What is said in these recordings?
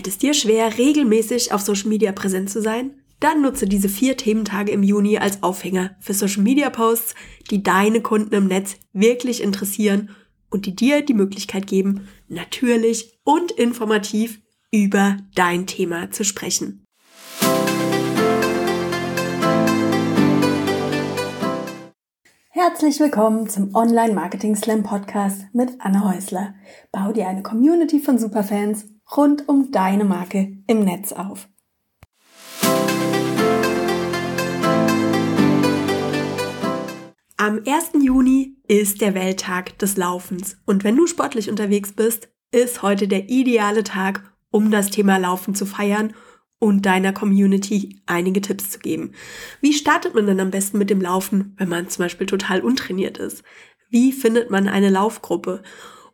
Fällt es dir schwer, regelmäßig auf Social Media präsent zu sein? Dann nutze diese vier Thementage im Juni als Aufhänger für Social Media Posts, die deine Kunden im Netz wirklich interessieren und die dir die Möglichkeit geben, natürlich und informativ über dein Thema zu sprechen. Herzlich willkommen zum Online Marketing Slam Podcast mit Anne Häusler. Bau dir eine Community von Superfans rund um deine Marke im Netz auf. Am 1. Juni ist der Welttag des Laufens und wenn du sportlich unterwegs bist, ist heute der ideale Tag, um das Thema Laufen zu feiern und deiner Community einige Tipps zu geben. Wie startet man denn am besten mit dem Laufen, wenn man zum Beispiel total untrainiert ist? Wie findet man eine Laufgruppe?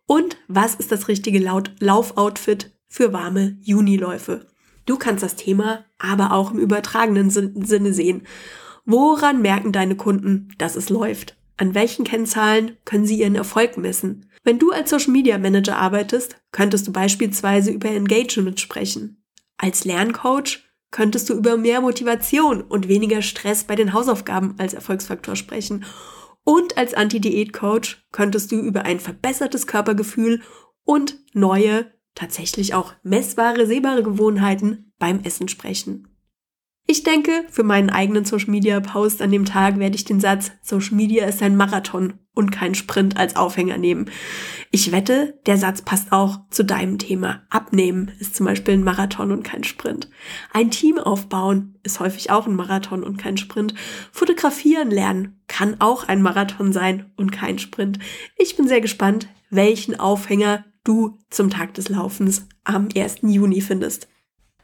Und was ist das richtige Laufoutfit für warme Juniläufe? Du kannst das Thema aber auch im übertragenen Sinne sehen. Woran merken deine Kunden, dass es läuft? An welchen Kennzahlen können sie ihren Erfolg messen? Wenn du als Social Media Manager arbeitest, könntest du beispielsweise über Engagement sprechen. Als Lerncoach könntest du über mehr Motivation und weniger Stress bei den Hausaufgaben als Erfolgsfaktor sprechen. Und als Anti-Diät-Coach könntest du über ein verbessertes Körpergefühl und neue, tatsächlich auch messbare, sehbare Gewohnheiten beim Essen sprechen. Ich denke, für meinen eigenen Social Media Post an dem Tag werde ich den Satz Social Media ist ein Marathon und kein Sprint als Aufhänger nehmen. Ich wette, der Satz passt auch zu deinem Thema. Abnehmen ist zum Beispiel ein Marathon und kein Sprint. Ein Team aufbauen ist häufig auch ein Marathon und kein Sprint. Fotografieren lernen kann auch ein Marathon sein und kein Sprint. Ich bin sehr gespannt, welchen Aufhänger du zum Tag des Laufens am 1. Juni findest.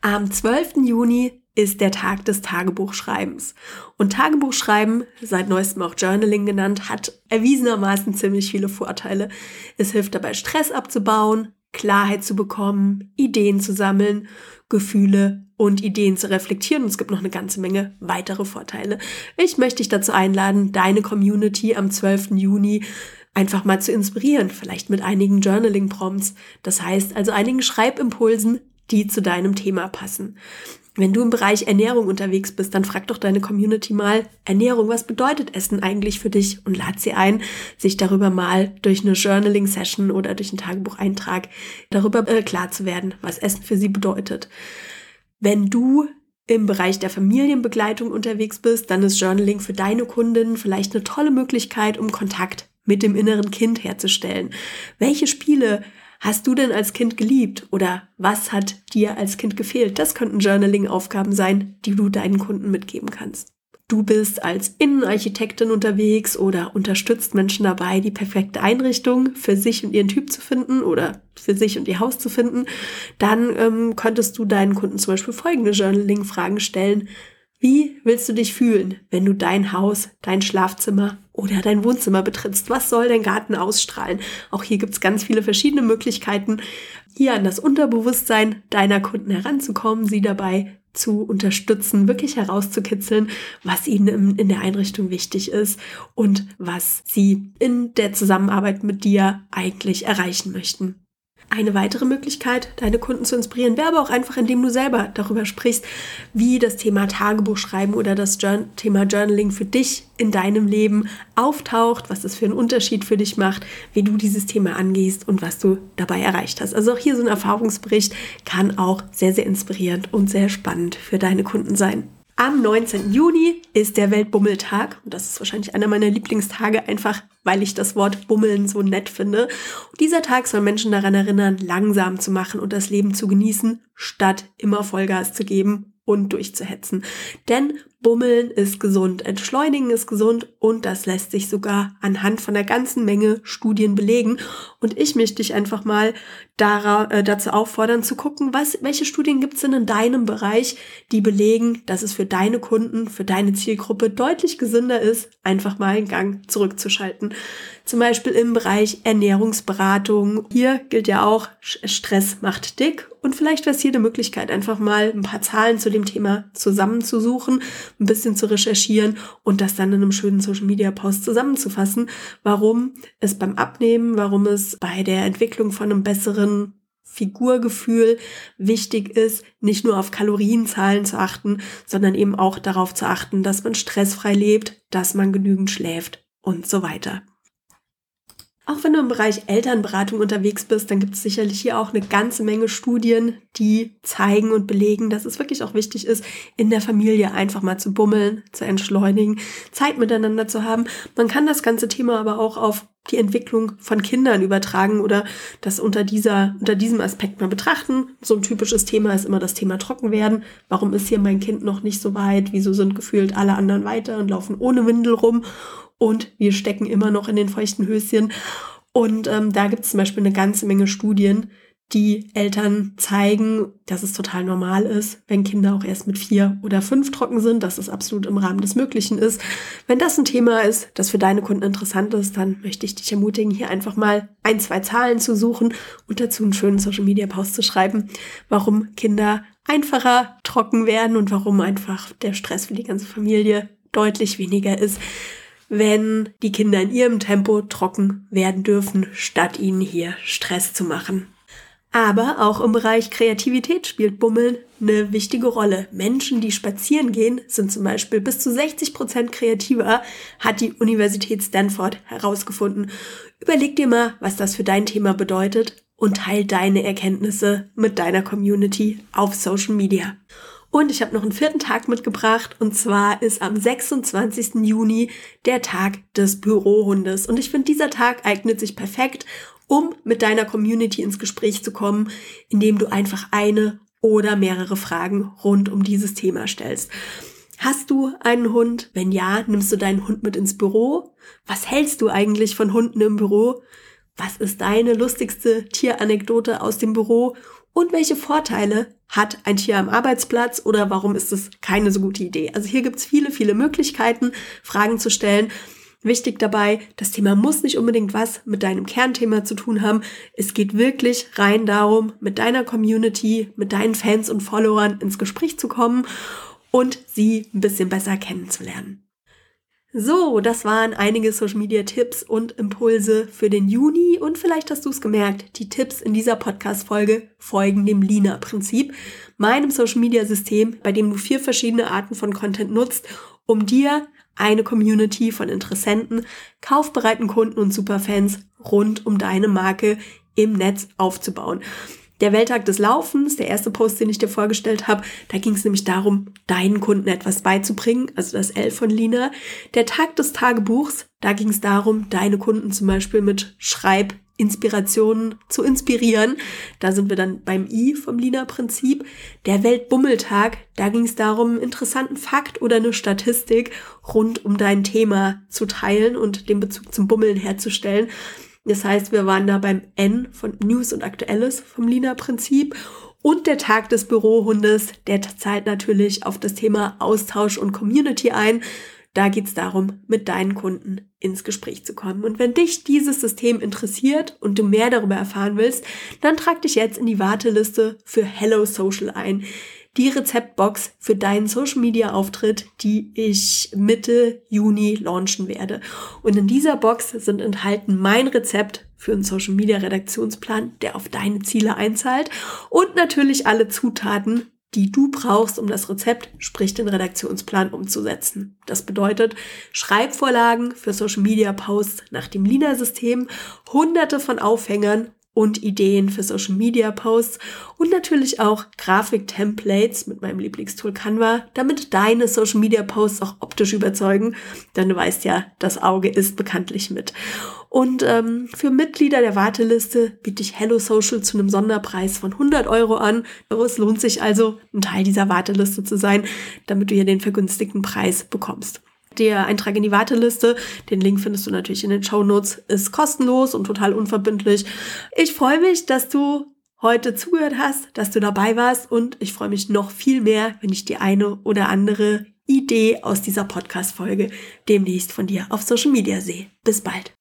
Am 12. Juni ist der Tag des Tagebuchschreibens. Und Tagebuchschreiben, seit neuestem auch Journaling genannt, hat erwiesenermaßen ziemlich viele Vorteile. Es hilft dabei, Stress abzubauen, Klarheit zu bekommen, Ideen zu sammeln, Gefühle und Ideen zu reflektieren. Und es gibt noch eine ganze Menge weitere Vorteile. Ich möchte dich dazu einladen, deine Community am 12. Juni einfach mal zu inspirieren, vielleicht mit einigen Journaling-Prompts. Das heißt also einigen Schreibimpulsen, die zu deinem Thema passen. Wenn du im Bereich Ernährung unterwegs bist, dann frag doch deine Community mal, Ernährung, was bedeutet Essen eigentlich für dich? Und lad sie ein, sich darüber mal durch eine Journaling-Session oder durch einen Tagebucheintrag darüber äh, klar zu werden, was Essen für sie bedeutet. Wenn du im Bereich der Familienbegleitung unterwegs bist, dann ist Journaling für deine Kundinnen vielleicht eine tolle Möglichkeit, um Kontakt mit dem inneren Kind herzustellen. Welche Spiele hast du denn als Kind geliebt oder was hat dir als Kind gefehlt? Das könnten Journaling-Aufgaben sein, die du deinen Kunden mitgeben kannst. Du bist als Innenarchitektin unterwegs oder unterstützt Menschen dabei, die perfekte Einrichtung für sich und ihren Typ zu finden oder für sich und ihr Haus zu finden, dann ähm, könntest du deinen Kunden zum Beispiel folgende Journaling-Fragen stellen. Wie willst du dich fühlen, wenn du dein Haus, dein Schlafzimmer oder dein Wohnzimmer betrittst? Was soll dein Garten ausstrahlen? Auch hier gibt's ganz viele verschiedene Möglichkeiten, hier an das Unterbewusstsein deiner Kunden heranzukommen, sie dabei zu unterstützen, wirklich herauszukitzeln, was ihnen in der Einrichtung wichtig ist und was sie in der Zusammenarbeit mit dir eigentlich erreichen möchten. Eine weitere Möglichkeit, deine Kunden zu inspirieren, wäre aber auch einfach, indem du selber darüber sprichst, wie das Thema Tagebuch schreiben oder das Thema Journaling für dich in deinem Leben auftaucht, was das für einen Unterschied für dich macht, wie du dieses Thema angehst und was du dabei erreicht hast. Also auch hier so ein Erfahrungsbericht kann auch sehr, sehr inspirierend und sehr spannend für deine Kunden sein. Am 19. Juni ist der Weltbummeltag und das ist wahrscheinlich einer meiner Lieblingstage, einfach weil ich das Wort Bummeln so nett finde. Und dieser Tag soll Menschen daran erinnern, langsam zu machen und das Leben zu genießen, statt immer Vollgas zu geben und durchzuhetzen. Denn Bummeln ist gesund, Entschleunigen ist gesund und das lässt sich sogar anhand von der ganzen Menge Studien belegen. Und ich möchte dich einfach mal äh, dazu auffordern zu gucken, was, welche Studien gibt es denn in deinem Bereich, die belegen, dass es für deine Kunden, für deine Zielgruppe deutlich gesünder ist, einfach mal einen Gang zurückzuschalten. Zum Beispiel im Bereich Ernährungsberatung. Hier gilt ja auch, Stress macht dick. Und vielleicht wäre es hier eine Möglichkeit, einfach mal ein paar Zahlen zu dem Thema zusammenzusuchen, ein bisschen zu recherchieren und das dann in einem schönen Social Media Post zusammenzufassen, warum es beim Abnehmen, warum es bei der Entwicklung von einem besseren Figurgefühl wichtig ist, nicht nur auf Kalorienzahlen zu achten, sondern eben auch darauf zu achten, dass man stressfrei lebt, dass man genügend schläft und so weiter. Auch wenn du im Bereich Elternberatung unterwegs bist, dann gibt es sicherlich hier auch eine ganze Menge Studien, die zeigen und belegen, dass es wirklich auch wichtig ist, in der Familie einfach mal zu bummeln, zu entschleunigen, Zeit miteinander zu haben. Man kann das ganze Thema aber auch auf die Entwicklung von Kindern übertragen oder das unter dieser, unter diesem Aspekt mal betrachten. So ein typisches Thema ist immer das Thema Trockenwerden. Warum ist hier mein Kind noch nicht so weit? Wieso sind gefühlt alle anderen weiter und laufen ohne Windel rum? Und wir stecken immer noch in den feuchten Höschen. Und ähm, da gibt es zum Beispiel eine ganze Menge Studien, die Eltern zeigen, dass es total normal ist, wenn Kinder auch erst mit vier oder fünf trocken sind, dass es absolut im Rahmen des Möglichen ist. Wenn das ein Thema ist, das für deine Kunden interessant ist, dann möchte ich dich ermutigen, hier einfach mal ein, zwei Zahlen zu suchen und dazu einen schönen Social Media Post zu schreiben, warum Kinder einfacher trocken werden und warum einfach der Stress für die ganze Familie deutlich weniger ist wenn die Kinder in ihrem Tempo trocken werden dürfen, statt ihnen hier Stress zu machen. Aber auch im Bereich Kreativität spielt Bummeln eine wichtige Rolle. Menschen, die spazieren gehen, sind zum Beispiel bis zu 60 Prozent kreativer, hat die Universität Stanford herausgefunden. Überleg dir mal, was das für dein Thema bedeutet und teil deine Erkenntnisse mit deiner Community auf Social Media. Und ich habe noch einen vierten Tag mitgebracht und zwar ist am 26. Juni der Tag des Bürohundes. Und ich finde, dieser Tag eignet sich perfekt, um mit deiner Community ins Gespräch zu kommen, indem du einfach eine oder mehrere Fragen rund um dieses Thema stellst. Hast du einen Hund? Wenn ja, nimmst du deinen Hund mit ins Büro? Was hältst du eigentlich von Hunden im Büro? Was ist deine lustigste Tieranekdote aus dem Büro? Und welche Vorteile hat ein Tier am Arbeitsplatz oder warum ist es keine so gute Idee? Also hier gibt's viele, viele Möglichkeiten, Fragen zu stellen. Wichtig dabei, das Thema muss nicht unbedingt was mit deinem Kernthema zu tun haben. Es geht wirklich rein darum, mit deiner Community, mit deinen Fans und Followern ins Gespräch zu kommen und sie ein bisschen besser kennenzulernen. So, das waren einige Social Media Tipps und Impulse für den Juni und vielleicht hast du es gemerkt, die Tipps in dieser Podcast Folge folgen dem Lina Prinzip, meinem Social Media System, bei dem du vier verschiedene Arten von Content nutzt, um dir eine Community von Interessenten, kaufbereiten Kunden und Superfans rund um deine Marke im Netz aufzubauen. Der Welttag des Laufens, der erste Post, den ich dir vorgestellt habe, da ging es nämlich darum, deinen Kunden etwas beizubringen, also das L von Lina. Der Tag des Tagebuchs, da ging es darum, deine Kunden zum Beispiel mit Schreib Inspirationen zu inspirieren. Da sind wir dann beim I vom Lina-Prinzip. Der Weltbummeltag, da ging es darum, einen interessanten Fakt oder eine Statistik rund um dein Thema zu teilen und den Bezug zum Bummeln herzustellen. Das heißt, wir waren da beim N von News und Aktuelles vom Lina-Prinzip. Und der Tag des Bürohundes, der zahlt natürlich auf das Thema Austausch und Community ein. Da geht es darum, mit deinen Kunden ins Gespräch zu kommen. Und wenn dich dieses System interessiert und du mehr darüber erfahren willst, dann trag dich jetzt in die Warteliste für Hello Social ein die Rezeptbox für deinen Social Media Auftritt, die ich Mitte Juni launchen werde. Und in dieser Box sind enthalten mein Rezept für einen Social Media Redaktionsplan, der auf deine Ziele einzahlt und natürlich alle Zutaten, die du brauchst, um das Rezept, sprich den Redaktionsplan umzusetzen. Das bedeutet Schreibvorlagen für Social Media Posts nach dem Lina-System, hunderte von Aufhängern und Ideen für Social Media Posts und natürlich auch Grafik-Templates mit meinem Lieblingstool Canva, damit deine Social Media Posts auch optisch überzeugen, denn du weißt ja, das Auge ist bekanntlich mit. Und ähm, für Mitglieder der Warteliste biete ich Hello Social zu einem Sonderpreis von 100 Euro an. Es lohnt sich also, ein Teil dieser Warteliste zu sein, damit du hier den vergünstigten Preis bekommst. Der Eintrag in die Warteliste, den Link findest du natürlich in den Show Notes, ist kostenlos und total unverbindlich. Ich freue mich, dass du heute zugehört hast, dass du dabei warst und ich freue mich noch viel mehr, wenn ich die eine oder andere Idee aus dieser Podcast-Folge demnächst von dir auf Social Media sehe. Bis bald.